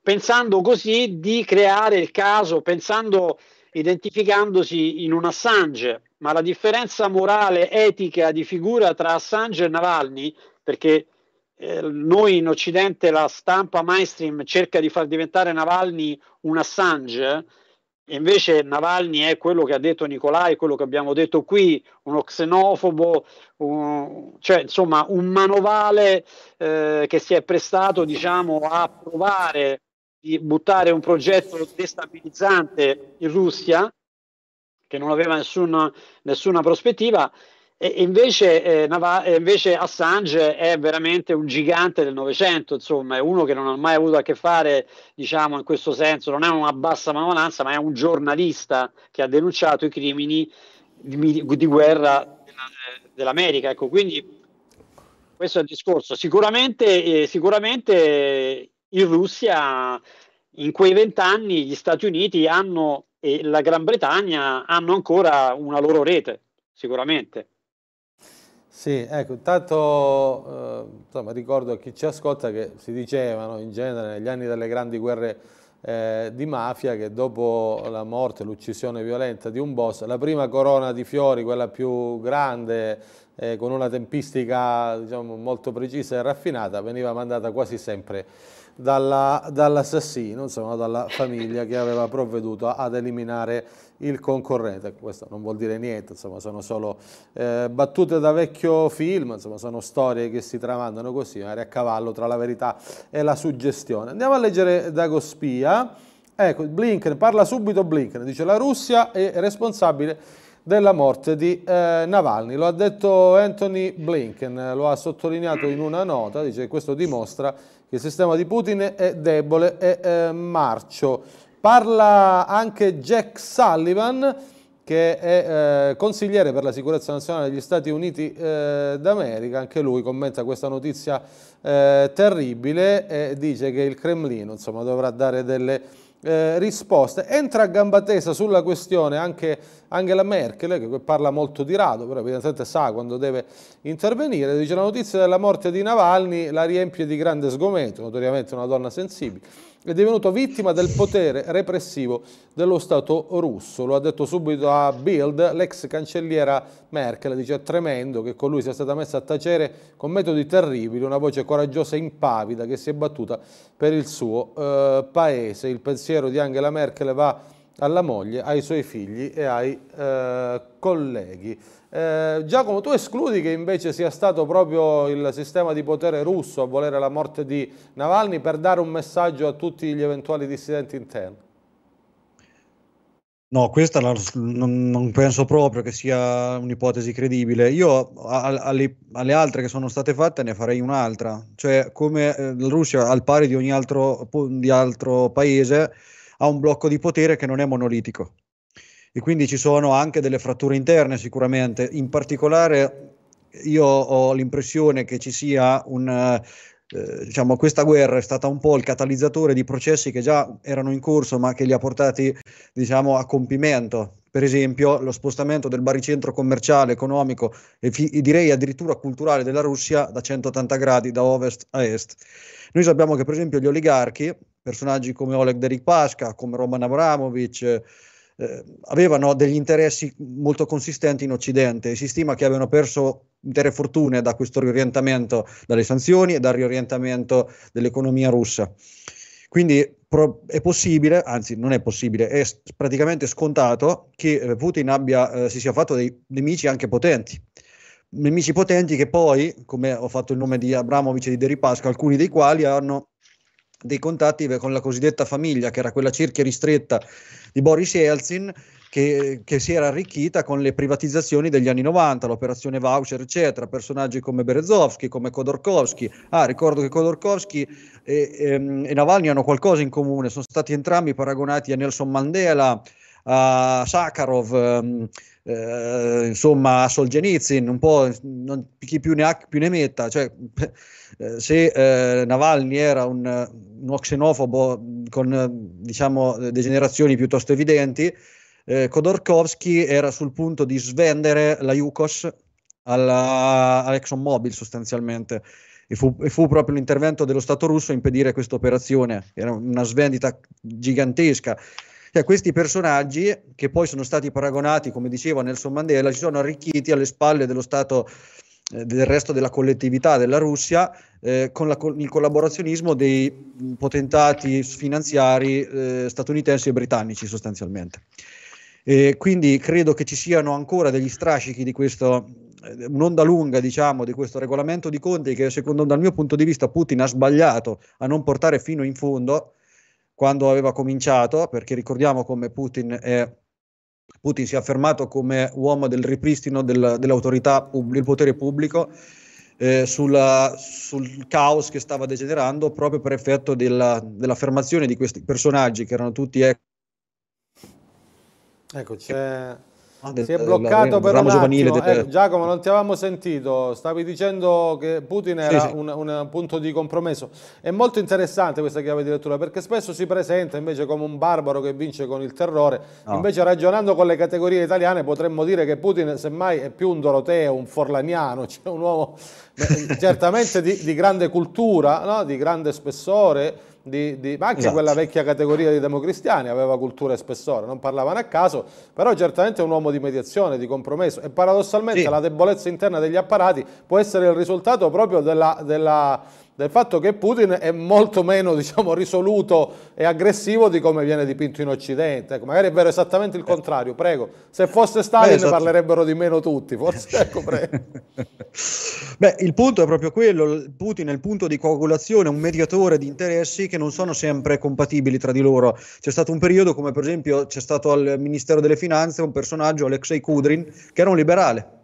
pensando così di creare il caso, pensando, identificandosi in un Assange. Ma la differenza morale, etica di figura tra Assange e Navalny, perché eh, noi in Occidente la stampa mainstream cerca di far diventare Navalny un Assange, invece Navalny è quello che ha detto Nicolai, quello che abbiamo detto qui, uno xenofobo, un, cioè insomma un manovale eh, che si è prestato diciamo, a provare di buttare un progetto destabilizzante in Russia che non aveva nessuna, nessuna prospettiva invece, eh, Nava- invece, Assange è veramente un gigante del Novecento, insomma, è uno che non ha mai avuto a che fare, diciamo, in questo senso, non è una bassa manovalanza, ma è un giornalista che ha denunciato i crimini di, di guerra della, dell'America. Ecco, quindi questo è il discorso. Sicuramente, eh, sicuramente in Russia, in quei vent'anni, gli Stati Uniti hanno e la Gran Bretagna hanno ancora una loro rete, sicuramente. Sì, ecco, intanto eh, ricordo a chi ci ascolta che si dicevano in genere negli anni delle grandi guerre eh, di mafia che dopo la morte, l'uccisione violenta di un boss, la prima corona di fiori, quella più grande, eh, con una tempistica diciamo, molto precisa e raffinata, veniva mandata quasi sempre dall'assassino, dall dalla famiglia che aveva provveduto ad eliminare il concorrente. Questo non vuol dire niente, insomma, sono solo eh, battute da vecchio film, insomma, sono storie che si tramandano così, magari a cavallo tra la verità e la suggestione. Andiamo a leggere Dago Spia. Ecco, Blinken, parla subito Blinken, dice la Russia è responsabile della morte di eh, Navalny. Lo ha detto Anthony Blinken, lo ha sottolineato in una nota, dice che questo dimostra che il sistema di Putin è debole e eh, marcio. Parla anche Jack Sullivan che è eh, consigliere per la sicurezza nazionale degli Stati Uniti eh, d'America, anche lui commenta questa notizia eh, terribile e dice che il Cremlino insomma, dovrà dare delle eh, risposte. Entra a gamba tesa sulla questione anche Angela Merkel, che parla molto di rado, però evidentemente sa quando deve intervenire. Dice la notizia della morte di Navalny la riempie di grande sgomento, notoriamente una donna sensibile è divenuto vittima del potere repressivo dello Stato russo. Lo ha detto subito a Bild l'ex cancelliera Merkel, dice è tremendo che con lui sia stata messa a tacere con metodi terribili, una voce coraggiosa e impavida che si è battuta per il suo eh, paese. Il pensiero di Angela Merkel va alla moglie, ai suoi figli e ai eh, colleghi. Eh, Giacomo, tu escludi che invece sia stato proprio il sistema di potere russo a volere la morte di Navalny per dare un messaggio a tutti gli eventuali dissidenti interni? No, questa la, non, non, penso proprio che sia un'ipotesi credibile. Io alle, alle, altre che sono state fatte ne farei un'altra, cioè come eh, la Russia al pari di ogni altro, di altro paese ha un blocco di potere che non è monolitico e quindi ci sono anche delle fratture interne sicuramente. In particolare io ho l'impressione che ci sia un... Eh, diciamo, questa guerra è stata un po' il catalizzatore di processi che già erano in corso ma che li ha portati diciamo, a compimento. Per esempio, lo spostamento del baricentro commerciale, economico e, fi- e direi addirittura culturale della Russia da 180 gradi da ovest a est. Noi sappiamo che, per esempio, gli oligarchi, personaggi come Oleg Deripaska, come Roman Abramovic, eh, avevano degli interessi molto consistenti in Occidente e si stima che abbiano perso intere fortune da questo riorientamento dalle sanzioni e dal riorientamento dell'economia russa. Quindi pro- è possibile, anzi non è possibile, è praticamente scontato che eh, Putin abbia, eh, si sia fatto dei nemici anche potenti. Nemici potenti che poi, come ho fatto il nome di Abramovic e di Deripaska, alcuni dei quali hanno dei contatti con la cosiddetta famiglia, che era quella cerchia ristretta di Boris Yeltsin, che, che, si era arricchita con le privatizzazioni degli anni 90, l'operazione voucher, eccetera, personaggi come Berezovsky, come Khodorkovsky. Ah, ricordo che Khodorkovsky e, e, ehm, e, Navalny hanno qualcosa in comune, sono stati entrambi paragonati a Nelson Mandela, a Sakharov. Um, eh, insomma a Solzhenitsyn, un po' non, chi più ne ha più ne metta, cioè, eh, se eh, Navalny era un, uno xenofobo con diciamo degenerazioni piuttosto evidenti, eh, Khodorkovsky era sul punto di svendere la Yukos alla, all'ExxonMobil sostanzialmente. E fu, e fu, proprio l'intervento dello Stato russo a impedire questa operazione, era una svendita gigantesca. Cioè, questi personaggi, che poi sono stati paragonati, come diceva Nelson Mandela, si sono arricchiti alle spalle dello Stato eh, del resto della collettività della Russia eh, con la, il collaborazionismo dei potentati finanziari eh, statunitensi e britannici sostanzialmente. E quindi credo che ci siano ancora degli strascichi di questo, eh, un'onda lunga diciamo di questo regolamento di conti che secondo dal mio punto di vista Putin ha sbagliato a non portare fino in fondo quando aveva cominciato, perché ricordiamo come Putin, è, Putin si è affermato come uomo del ripristino del, dell'autorità, del potere pubblico, eh, sulla, sul caos che stava degenerando proprio per effetto della, dell'affermazione di questi personaggi che erano tutti... Ecco, c'è si è bloccato per un attimo. Eh, Giacomo, non ti avevamo sentito. Stavi dicendo che Putin era sì, sì. Un, un, punto di compromesso. È molto interessante questa chiave di lettura perché spesso si presenta invece come un barbaro che vince con il terrore. No. Invece, ragionando con le categorie italiane, potremmo dire che Putin, semmai, è più un Doroteo, un Forlaniano, cioè un uomo certamente di, di, grande cultura, no? di grande spessore di, di, ma anche esatto. quella vecchia categoria di democristiani aveva cultura e spessore, non parlavano a caso, però certamente è un uomo di mediazione, di compromesso e paradossalmente sì. la debolezza interna degli apparati può essere il risultato proprio della, della del fatto che Putin è molto meno diciamo, risoluto e aggressivo di come viene dipinto in Occidente. Ecco, magari è vero esattamente il contrario, prego. Se fosse Stalin Beh, esatto. parlerebbero di meno tutti, forse. Ecco, prego. Beh, il punto è proprio quello, Putin è il punto di coagulazione, un mediatore di interessi che non sono sempre compatibili tra di loro. C'è stato un periodo come per esempio c'è stato al Ministero delle Finanze un personaggio, Alexei Kudrin, che era un liberale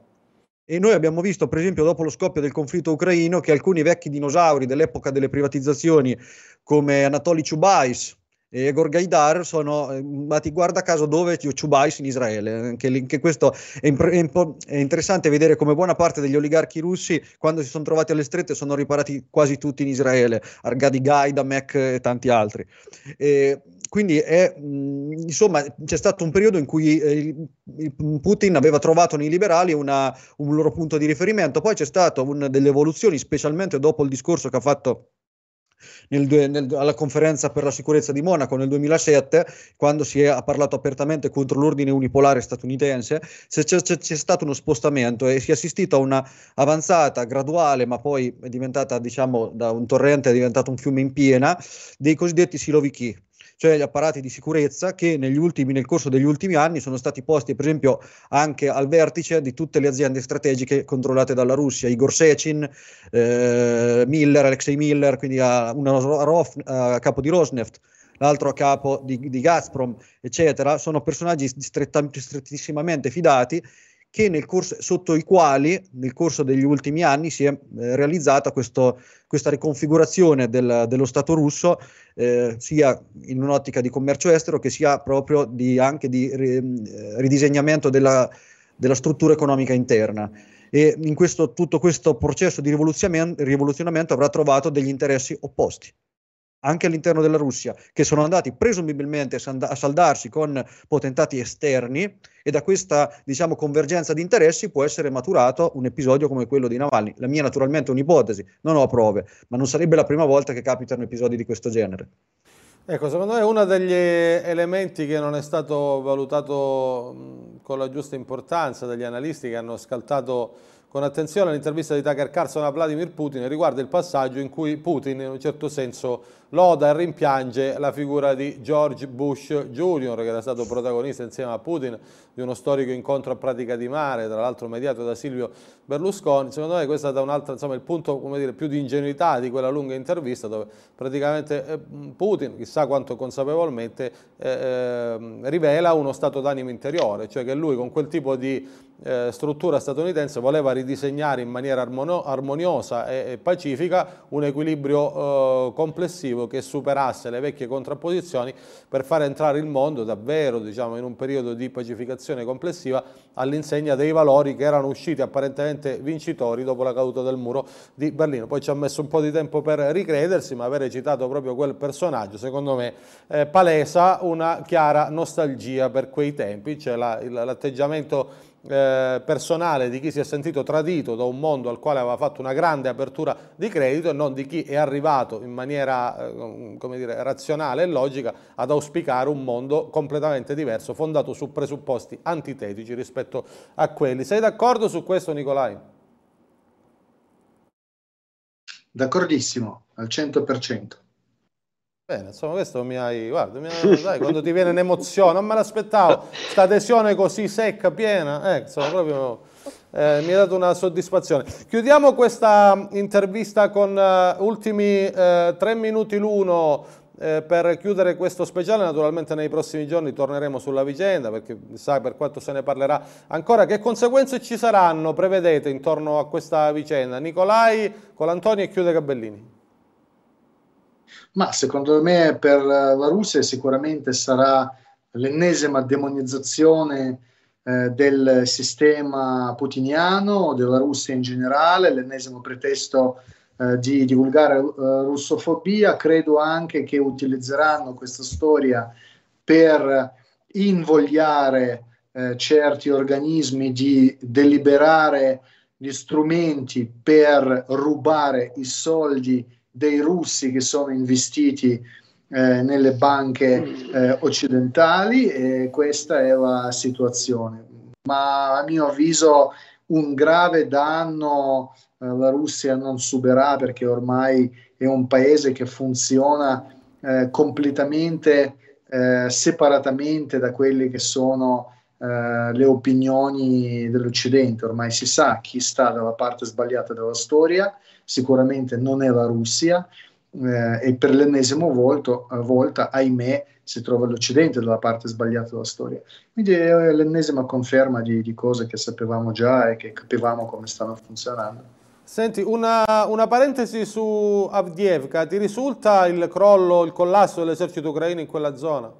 e noi abbiamo visto, per esempio, dopo lo scoppio del conflitto ucraino, che alcuni vecchi dinosauri dell'epoca delle privatizzazioni, come Anatoly Chubais e Egor Gaidar sono andati guarda caso dove Chubais in Israele. Anche, anche questo è, impre- è, interessante vedere come buona parte degli oligarchi russi, quando si sono trovati alle strette, sono riparati quasi tutti in Israele, Argadi Gaidamek e tanti altri. E quindi è, insomma, c'è stato un periodo in cui eh, Putin aveva trovato nei liberali una, un loro punto di riferimento, poi c'è stata delle evoluzioni, specialmente dopo il discorso che ha fatto nel, nel, alla conferenza per la sicurezza di Monaco nel 2007, quando si è parlato apertamente contro l'ordine unipolare statunitense, c'è, c'è, c'è, stato uno spostamento e si è assistito a una avanzata graduale, ma poi è diventata, diciamo, da un torrente è diventato un fiume in piena, dei cosiddetti siloviki cioè gli apparati di sicurezza che ultimi, nel corso degli ultimi anni sono stati posti, per esempio, anche al vertice di tutte le aziende strategiche controllate dalla Russia, Igor Sechin, eh, Miller, Alexei Miller, quindi a, uno a, a capo di Rosneft, l'altro a capo di, di Gazprom, eccetera, sono personaggi strettissimamente fidati corso, sotto i quali nel corso degli ultimi anni si è eh, realizzata questo, questa riconfigurazione del, dello Stato russo eh, sia in un'ottica di commercio estero che sia proprio di, anche di eh, ridisegnamento della, della struttura economica interna. E in questo, tutto questo processo di rivoluzionamento avrà trovato degli interessi opposti anche all'interno della Russia, che sono andati presumibilmente a saldarsi con potentati esterni e da questa diciamo, convergenza di interessi può essere maturato un episodio come quello di Navalny. La mia naturalmente è un'ipotesi, non ho prove, ma non sarebbe la prima volta che capitano episodi di questo genere. Ecco, secondo me uno degli elementi che non è stato valutato con la giusta importanza dagli analisti che hanno scaltato con attenzione l'intervista di Tucker Carlson a Vladimir Putin riguarda il passaggio in cui Putin in un certo senso loda e rimpiange la figura di George Bush Jr. che era stato protagonista insieme a Putin di uno storico incontro a pratica di mare, tra l'altro mediato da Silvio Berlusconi. Secondo me questo è stato un altro, insomma, il punto dire, più di ingenuità di quella lunga intervista dove praticamente eh, Putin, chissà quanto consapevolmente, eh, ehm, rivela uno stato d'animo interiore, cioè che lui con quel tipo di eh, struttura statunitense voleva ridisegnare in maniera armoniosa e, e pacifica un equilibrio eh, complessivo che superasse le vecchie contrapposizioni per far entrare il mondo davvero diciamo, in un periodo di pacificazione complessiva all'insegna dei valori che erano usciti apparentemente vincitori dopo la caduta del muro di Berlino. Poi ci ha messo un po' di tempo per ricredersi, ma avere citato proprio quel personaggio, secondo me, eh, palesa una chiara nostalgia per quei tempi, cioè l'atteggiamento eh, personale di chi si è sentito tradito da un mondo al quale aveva fatto una grande apertura di credito e non di chi è arrivato in maniera eh, dire, razionale e logica ad auspicare un mondo completamente diverso, fondato su presupposti antitetici rispetto a quelli. Sei d'accordo su questo Nicolai? D'accordissimo, al 100%. Bene, insomma, questo mi hai. Guarda, mi hai, dai, quando ti viene un'emozione, non me l'aspettavo. Questa adesione così secca, piena, eh, insomma, proprio. Eh, mi ha dato una soddisfazione. Chiudiamo questa intervista con uh, ultimi uh, tre minuti l'uno uh, per chiudere questo speciale. Naturalmente nei prossimi giorni torneremo sulla vicenda perché sai per quanto se ne parlerà ancora. Che conseguenze ci saranno, prevedete, intorno a questa vicenda? Nicolai, Colantonio e chiude Gabellini. Ma secondo me per la Russia sicuramente sarà l'ennesima demonizzazione eh, del sistema putiniano, della Russia in generale, l'ennesimo pretesto eh, di divulgare eh, russofobia. Credo anche che utilizzeranno questa storia per invogliare eh, certi organismi di deliberare gli strumenti per rubare i soldi dei russi che sono investiti eh, nelle banche eh, occidentali e questa è la situazione. Ma a mio avviso un grave danno eh, la Russia non subirà perché ormai è un paese che funziona eh, completamente eh, separatamente da quelle che sono Uh, le opinioni dell'Occidente, ormai si sa chi sta dalla parte sbagliata della storia, sicuramente non è la Russia eh, e per l'ennesimo volto, volta, ahimè, si trova l'Occidente dalla parte sbagliata della storia. Quindi è l'ennesima conferma di, di cose che sapevamo già e che capivamo come stanno funzionando. Senti, una, una, parentesi su Avdiivka, ti risulta il crollo, il collasso dell'esercito ucraino in quella zona?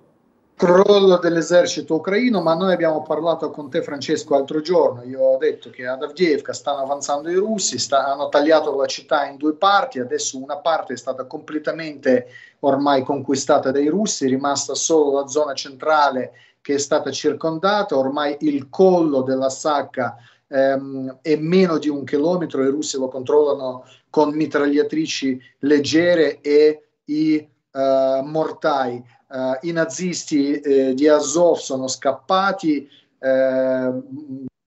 Crollo dell'esercito ucraino, ma noi abbiamo parlato con te Francesco l'altro giorno, io ho detto che ad Avdiivka stanno avanzando i russi, sta, hanno tagliato la città in due parti, adesso una parte è stata completamente ormai conquistata dai russi, è rimasta solo la zona centrale che è stata circondata, ormai il collo della sacca ehm, è meno di un chilometro, i russi lo controllano con mitragliatrici leggere e i uh, mortai. Uh, I nazisti eh, di Azov sono scappati, eh,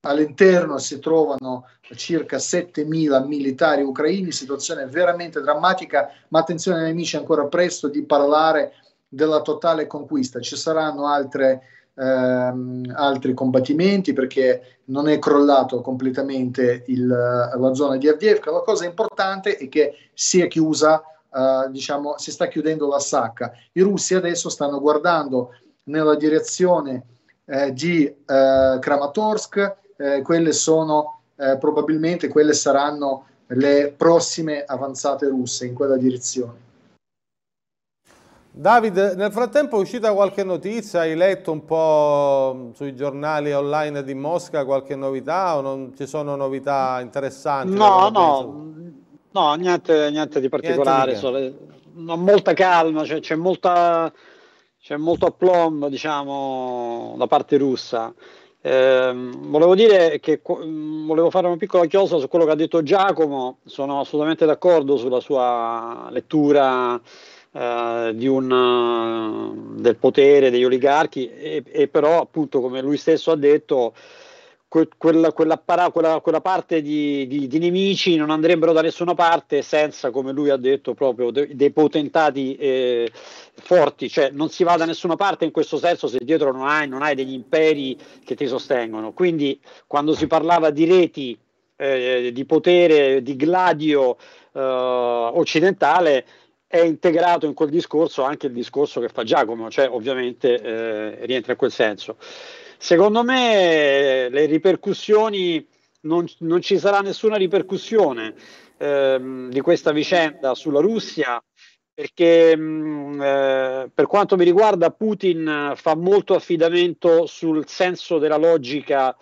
all'interno si trovano circa 7.000 militari ucraini, situazione veramente drammatica, ma attenzione nemici, ancora presto di parlare della totale conquista. Ci saranno altre ehm, altri combattimenti perché non è crollato completamente il, la zona di Avdiivka. La cosa importante è che si è chiusa, eh, diciamo, si sta chiudendo la sacca. I russi adesso stanno guardando nella direzione eh, di eh, Kramatorsk, eh, quelle sono eh, probabilmente quelle saranno le prossime avanzate russe in quella direzione. David, nel frattempo è uscita qualche notizia? Hai letto un po' sui giornali online di Mosca qualche novità o non ci sono novità interessanti? No, no, no, niente, niente di particolare, niente di molta calma, cioè, c'è molta, c'è molto aplomb diciamo, da parte russa. Eh, volevo dire che volevo fare una piccola chiosa su quello che ha detto Giacomo, sono assolutamente d'accordo sulla sua lettura eh, un, del potere degli oligarchi e, e, però appunto come lui stesso ha detto quella, quella, quella, quella, parte di, di, di, nemici non andrebbero da nessuna parte senza come lui ha detto proprio de, dei potentati eh, forti cioè non si va da nessuna parte in questo senso se dietro non hai, non hai degli imperi che ti sostengono quindi quando si parlava di reti eh, di potere di gladio eh, occidentale è integrato in quel discorso anche il discorso che fa Giacomo, cioè ovviamente eh, rientra in quel senso. Secondo me le ripercussioni, non, non ci sarà nessuna ripercussione ehm, di questa vicenda sulla Russia perché mh, mm, eh, per quanto mi riguarda Putin fa molto affidamento sul senso della logica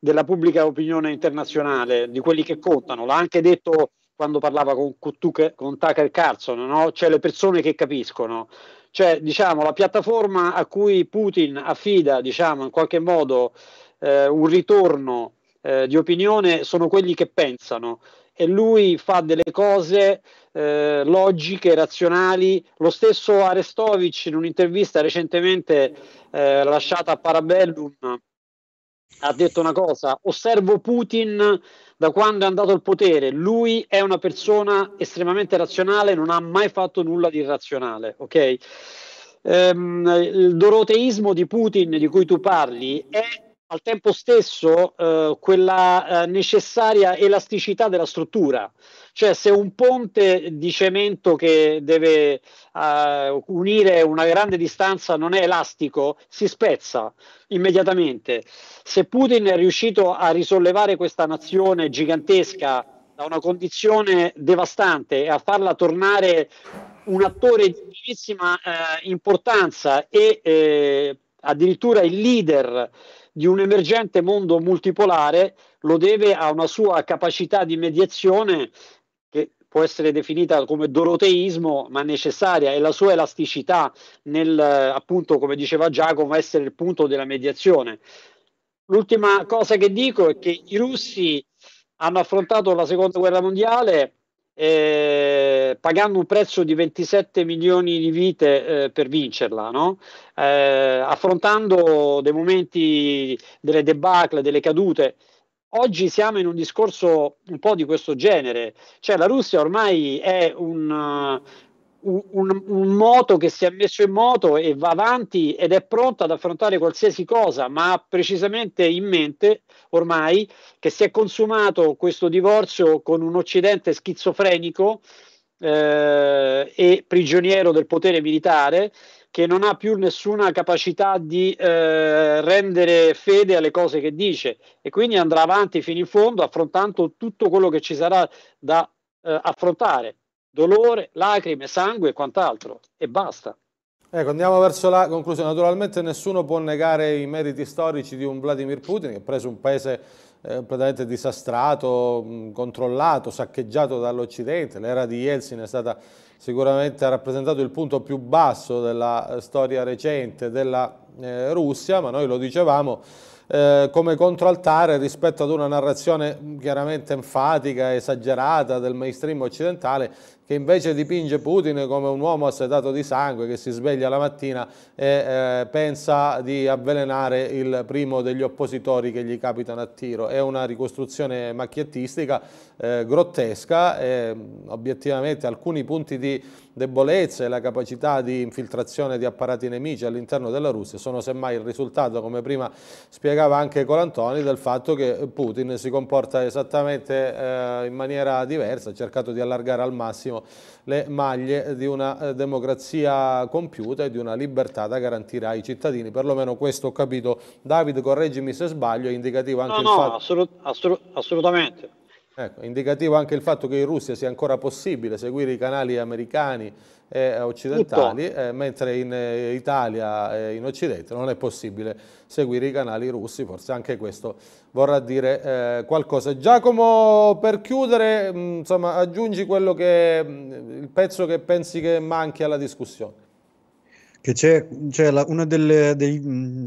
della pubblica opinione internazionale, di quelli che contano. L'ha anche detto quando parlava con, con, con Tucker Carlson, no? cioè le persone che capiscono. Cioè, diciamo, la piattaforma a cui Putin affida, diciamo, in qualche modo eh, un ritorno eh, di opinione sono quelli che pensano e lui fa delle cose eh, logiche, razionali. Lo stesso Arestovic in un'intervista recentemente eh, lasciata a Parabellum ha detto una cosa, osservo Putin da quando è andato al potere, lui è una persona estremamente razionale, non ha mai fatto nulla di irrazionale, ok? Ehm, il doroteismo di Putin di cui tu parli è al tempo stesso eh, quella eh, necessaria elasticità della struttura. Cioè, se un ponte di cemento che deve uh, unire una grande distanza non è elastico, si spezza immediatamente. Se Putin è riuscito a risollevare questa nazione gigantesca da una condizione devastante e a farla tornare un attore di grandissima eh, importanza e eh, addirittura il leader di un emergente mondo multipolare lo deve a una sua capacità di mediazione può essere definita come doroteismo, ma necessaria, e la sua elasticità nel, appunto, come diceva Giacomo, essere il punto della mediazione. L'ultima cosa che dico è che i russi hanno affrontato la seconda guerra mondiale eh, pagando un prezzo di 27 milioni di vite eh, per vincerla, no? eh, affrontando dei momenti, delle debacle, delle cadute oggi siamo in un discorso un po' di questo genere, cioè la Russia ormai è un, un, un, moto che si è messo in moto e va avanti ed è pronta ad affrontare qualsiasi cosa, ma ha precisamente in mente ormai che si è consumato questo divorzio con un Occidente schizofrenico eh, e prigioniero del potere militare che non ha più nessuna capacità di eh, rendere fede alle cose che dice. E quindi andrà avanti fino in fondo affrontando tutto quello che ci sarà da eh, affrontare, dolore, lacrime, sangue e quant'altro e basta. Ecco, andiamo verso la conclusione. Naturalmente nessuno può negare i meriti storici di un Vladimir Putin che ha preso un paese eh, completamente disastrato, controllato, saccheggiato dall'Occidente. L'era di Yeltsin è stata sicuramente ha rappresentato il punto più basso della eh, storia recente della eh, Russia, ma noi lo dicevamo eh, come controaltare rispetto ad una narrazione chiaramente enfatica, esagerata del mainstream occidentale che invece dipinge Putin come un uomo assetato di sangue che si sveglia la mattina e eh, pensa di avvelenare il primo degli oppositori che gli capitano a tiro. È una ricostruzione macchiettistica, eh, grottesca, e, obiettivamente alcuni punti di debolezza e la capacità di infiltrazione di apparati nemici all'interno della Russia sono semmai il risultato, come prima spiegava anche Colantoni, del fatto che Putin si comporta esattamente eh, in maniera diversa, ha cercato di allargare al massimo le maglie di una eh, democrazia compiuta e di una libertà da garantire ai cittadini. Perlomeno questo ho capito. David, correggimi se sbaglio, è indicativo anche no, il no, fatto... Assolut assolut assolutamente. Ecco, indicativo anche il fatto che in Russia sia ancora possibile seguire i canali americani e occidentali, eh, mentre in eh, Italia e in Occidente non è possibile seguire i canali russi, forse anche questo vorrà dire eh, qualcosa. Giacomo, per chiudere, mh, insomma, aggiungi quello che, mh, il pezzo che pensi che manchi alla discussione che c'è, c'è la, una delle, dei,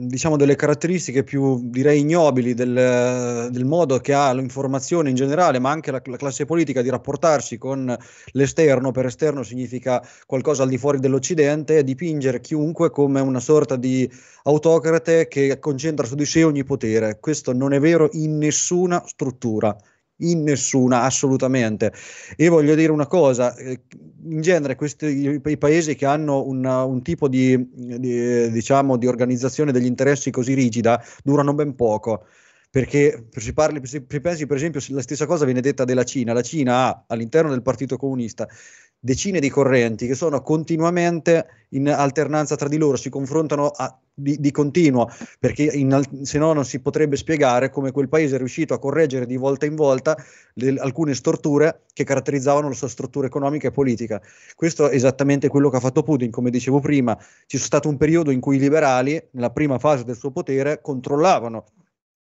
diciamo delle, caratteristiche più direi ignobili del, del, modo che ha l'informazione in generale, ma anche la, la, classe politica di rapportarsi con l'esterno, per esterno significa qualcosa al di fuori dell'Occidente, è dipingere chiunque come una sorta di autocrate che concentra su di sé ogni potere. Questo non è vero in nessuna struttura in nessuna, assolutamente. E voglio dire una cosa, eh, in genere questi, i, paesi che hanno una, un tipo di, di, diciamo, di organizzazione degli interessi così rigida durano ben poco perché si, parli, si pensi per esempio la stessa cosa viene detta della Cina, la Cina ha all'interno del Partito Comunista decine di correnti che sono continuamente in alternanza tra di loro, si confrontano a, di, di, continuo, perché in, se no non si potrebbe spiegare come quel paese è riuscito a correggere di volta in volta le, alcune storture che caratterizzavano la sua struttura economica e politica. Questo è esattamente quello che ha fatto Putin, come dicevo prima, ci è stato un periodo in cui i liberali, nella prima fase del suo potere, controllavano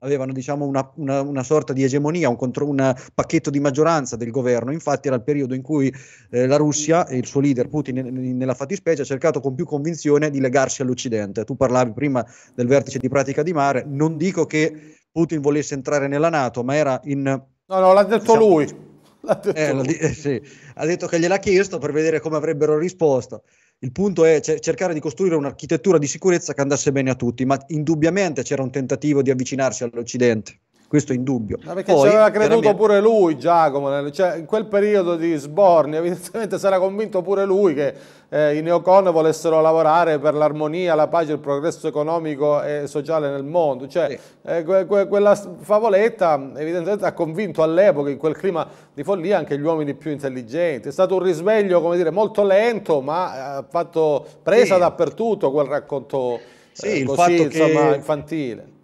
avevano diciamo, una, una, una, sorta di egemonia, un, contro, un, pacchetto di maggioranza del governo. Infatti era il periodo in cui eh, la Russia e il suo leader Putin nella fattispecie ha cercato con più convinzione di legarsi all'Occidente. Tu parlavi prima del vertice di pratica di mare, non dico che Putin volesse entrare nella Nato, ma era in... No, no, l'ha detto diciamo, lui. L'ha detto eh, lui. Eh, sì. Ha detto che gliel'ha chiesto per vedere come avrebbero risposto. Il punto è cercare di costruire un'architettura di sicurezza che andasse bene a tutti, ma indubbiamente c'era un tentativo di avvicinarsi all'Occidente questo è indubbio. Ma perché Poi, ci aveva creduto pure lui, Giacomo, cioè, in quel periodo di sborni, evidentemente sarà convinto pure lui che eh, i neocon volessero lavorare per l'armonia, la pace, il progresso economico e sociale nel mondo. Cioè, sì. eh, que- que- quella favoletta evidentemente ha convinto all'epoca, in quel clima di follia, anche gli uomini più intelligenti. È stato un risveglio, come dire, molto lento, ma ha fatto presa sì. dappertutto quel racconto sì, eh, così, insomma, che... infantile.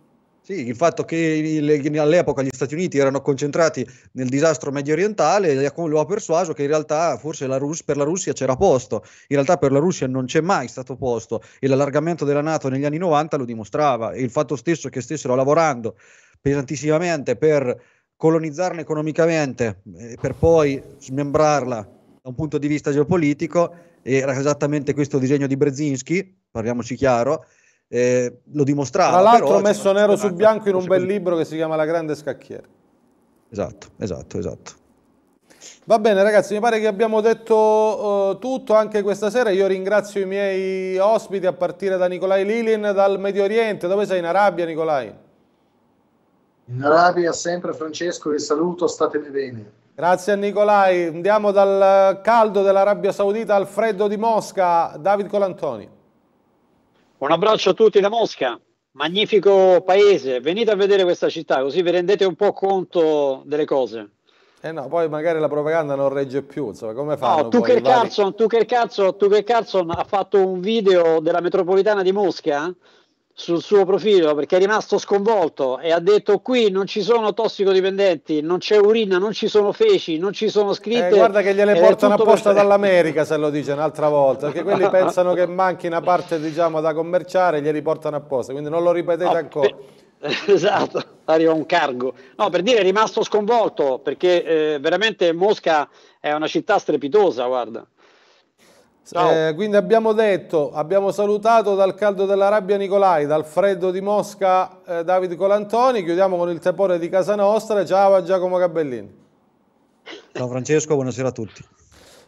Sì, il fatto che all'epoca gli Stati Uniti erano concentrati nel disastro medio orientale lo ha persuaso che in realtà forse la Rus- per la Russia c'era posto, in realtà per la Russia non c'è mai stato posto e l'allargamento della Nato negli anni 90 lo dimostrava. E il fatto stesso che stessero lavorando pesantissimamente per colonizzarla economicamente e per poi smembrarla da un punto di vista geopolitico era esattamente questo disegno di Brzezinski, parliamoci chiaro, eh, lo dimostrava. Tra l'altro messo nero su bianco in un bel libro che si chiama La grande scacchiera. Esatto, esatto, esatto. Va bene ragazzi, mi pare che abbiamo detto uh, tutto anche questa sera. Io ringrazio i miei ospiti a partire da Nicolai Lilin dal Medio Oriente. Dove sei in Arabia Nicolai? In Arabia sempre Francesco, vi saluto, statene bene. Grazie a Nicolai. Andiamo dal caldo dell'Arabia Saudita al freddo di Mosca. David Colantoni. Un abbraccio a tutti da Mosca, magnifico paese, venite a vedere questa città così vi rendete un po' conto delle cose. Eh no, poi magari la propaganda non regge più, insomma, come fanno? No, Tucker Carlson, Tucker, Carlson, Tucker Carlson ha fatto un video della metropolitana di Mosca sul suo profilo perché è rimasto sconvolto e ha detto qui non ci sono tossicodipendenti, non c'è urina, non ci sono feci, non ci sono scritte. Eh, guarda che gliele portano apposta per... dall'America se lo dice un'altra volta, perché quelli pensano che manchi una parte diciamo da commerciare, glieli portano apposta, quindi non lo ripetete no, ancora. Per... Esatto, arriva un cargo. No, per dire è rimasto sconvolto perché eh, veramente Mosca è una città strepitosa, guarda. Eh, quindi abbiamo detto, abbiamo salutato dal caldo dell'Arabia Nicolai, dal freddo di Mosca eh, Davide Colantoni, chiudiamo con il tepore di casa nostra, ciao a Giacomo Gabellini. Ciao Francesco, buonasera a tutti.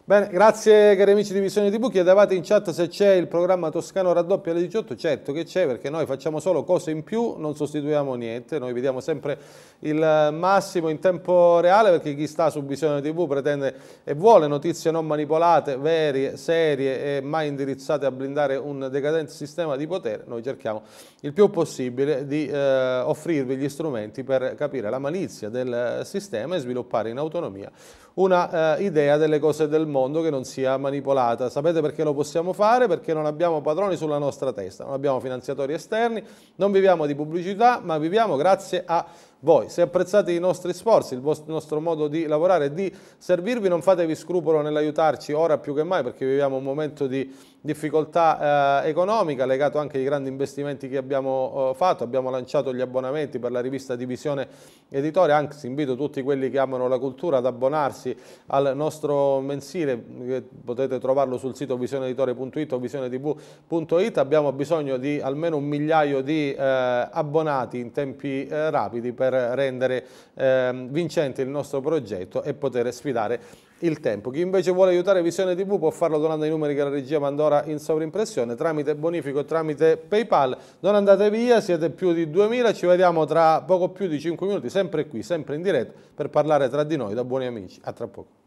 Bene, grazie cari amici di Visione TV, chiedevate in chat se c'è il programma Toscano Raddoppia alle 18, certo che c'è perché noi facciamo solo cose in più, non sostituiamo niente, noi vediamo sempre il massimo in tempo reale perché chi sta su Visione TV pretende e vuole notizie non manipolate, vere, serie e mai indirizzate a blindare un decadente sistema di potere, noi cerchiamo il più possibile di eh, offrirvi gli strumenti per capire la malizia del sistema e sviluppare in autonomia una eh, idea delle cose del mondo che non sia manipolata. Sapete perché lo possiamo fare? Perché non abbiamo padroni sulla nostra testa, non abbiamo finanziatori esterni, non viviamo di pubblicità, ma viviamo grazie a voi. Se apprezzate i nostri sforzi, il, vostro, nostro modo di lavorare e di servirvi, non fatevi scrupolo nell'aiutarci ora più che mai perché viviamo un momento di difficoltà eh, economica legato anche ai grandi investimenti che abbiamo eh, fatto, abbiamo lanciato gli abbonamenti per la rivista Divisione Editore, anzi invito tutti quelli che amano la cultura ad abbonarsi al nostro mensile, potete trovarlo sul sito visioneditore.it o visionetv.it, abbiamo bisogno di almeno un migliaio di eh, abbonati in tempi eh, rapidi per rendere ehm, vincente il nostro progetto e poter sfidare il tempo. Chi invece vuole aiutare Visione TV può farlo donando i numeri che la regia manda ora in sovrimpressione tramite bonifico tramite PayPal. Non andate via, siete più di 2000, ci vediamo tra poco più di 5 minuti, sempre qui, sempre in diretta, per parlare tra di noi da buoni amici. A tra poco.